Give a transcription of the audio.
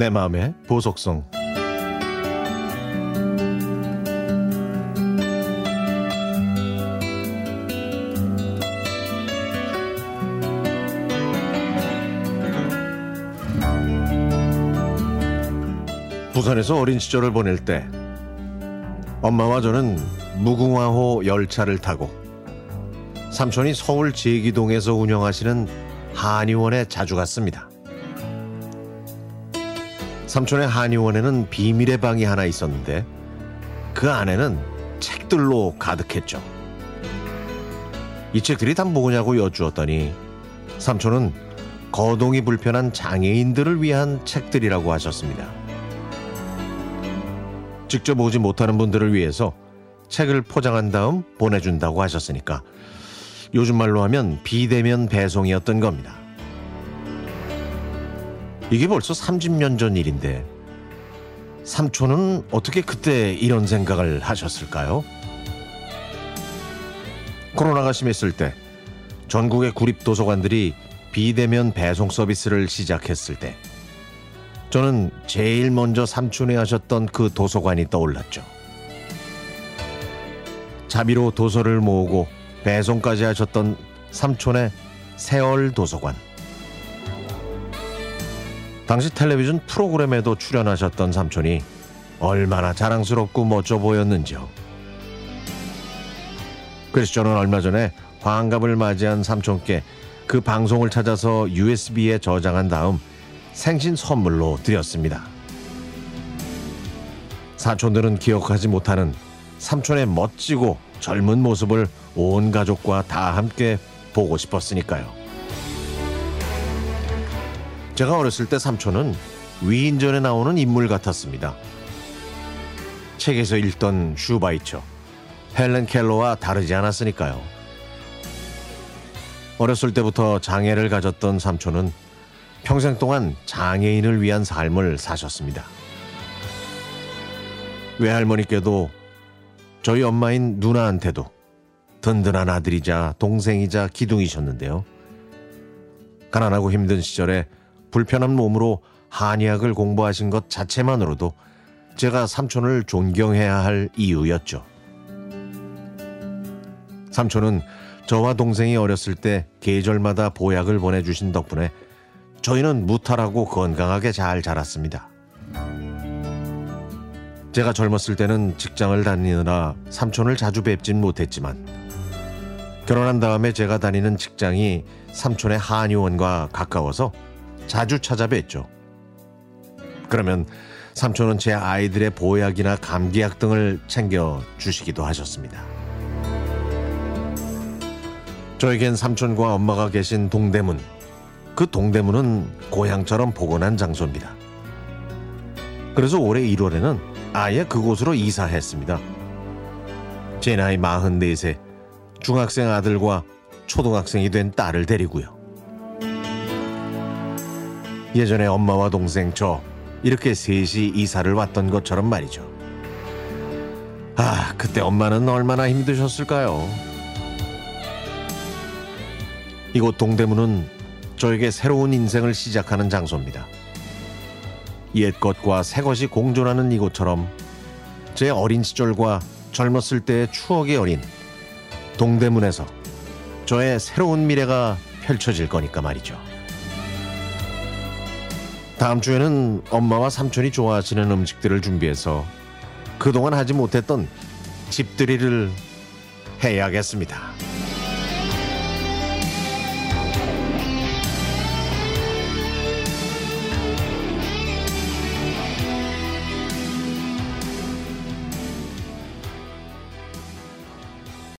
내 마음의 보석성 부산에서 어린 시절을 보낼 때 엄마와 저는 무궁화호 열차를 타고 삼촌이 서울 제기동에서 운영하시는 한의원에 자주 갔습니다. 삼촌의 한의원에는 비밀의 방이 하나 있었는데 그 안에는 책들로 가득했죠. 이 책들이 다 뭐냐고 여쭈었더니 삼촌은 거동이 불편한 장애인들을 위한 책들이라고 하셨습니다. 직접 오지 못하는 분들을 위해서 책을 포장한 다음 보내준다고 하셨으니까 요즘 말로 하면 비대면 배송이었던 겁니다. 이게 벌써 30년 전 일인데 삼촌은 어떻게 그때 이런 생각을 하셨을까요? 코로나가 심했을 때 전국의 구립 도서관들이 비대면 배송 서비스를 시작했을 때 저는 제일 먼저 삼촌이 하셨던 그 도서관이 떠올랐죠. 자비로 도서를 모으고 배송까지 하셨던 삼촌의 세월 도서관. 당시 텔레비전 프로그램에도 출연하셨던 삼촌이 얼마나 자랑스럽고 멋져 보였는지요. 그래서 저는 얼마 전에 환갑을 맞이한 삼촌께 그 방송을 찾아서 USB에 저장한 다음 생신 선물로 드렸습니다. 사촌들은 기억하지 못하는 삼촌의 멋지고 젊은 모습을 온 가족과 다 함께 보고 싶었으니까요. 제가 어렸을 때 삼촌은 위인전에 나오는 인물 같았습니다. 책에서 읽던 슈바이처, 헬렌 켈러와 다르지 않았으니까요. 어렸을 때부터 장애를 가졌던 삼촌은 평생 동안 장애인을 위한 삶을 사셨습니다. 외할머니께도 저희 엄마인 누나한테도 든든한 아들이자 동생이자 기둥이셨는데요. 가난하고 힘든 시절에 불편한 몸으로 한의학을 공부하신 것 자체만으로도 제가 삼촌을 존경해야 할 이유였죠. 삼촌은 저와 동생이 어렸을 때 계절마다 보약을 보내주신 덕분에 저희는 무탈하고 건강하게 잘 자랐습니다. 제가 젊었을 때는 직장을 다니느라 삼촌을 자주 뵙진 못했지만 결혼한 다음에 제가 다니는 직장이 삼촌의 한의원과 가까워서 자주 찾아뵀죠. 그러면 삼촌은 제 아이들의 보약이나 감기약 등을 챙겨 주시기도 하셨습니다. 저에겐 삼촌과 엄마가 계신 동대문, 그 동대문은 고향처럼 포근한 장소입니다. 그래서 올해 1월에는 아예 그곳으로 이사했습니다. 제 나이 44세, 중학생 아들과 초등학생이 된 딸을 데리고요. 예전에 엄마와 동생 저 이렇게 셋이 이사를 왔던 것처럼 말이죠. 아, 그때 엄마는 얼마나 힘드셨을까요? 이곳 동대문은 저에게 새로운 인생을 시작하는 장소입니다. 옛 것과 새 것이 공존하는 이곳처럼 제 어린 시절과 젊었을 때의 추억이 어린 동대문에서 저의 새로운 미래가 펼쳐질 거니까 말이죠. 다음 주에는 엄마와 삼촌이 좋아하시는 음식들을 준비해서 그동안 하지 못했던 집들이를 해야겠습니다.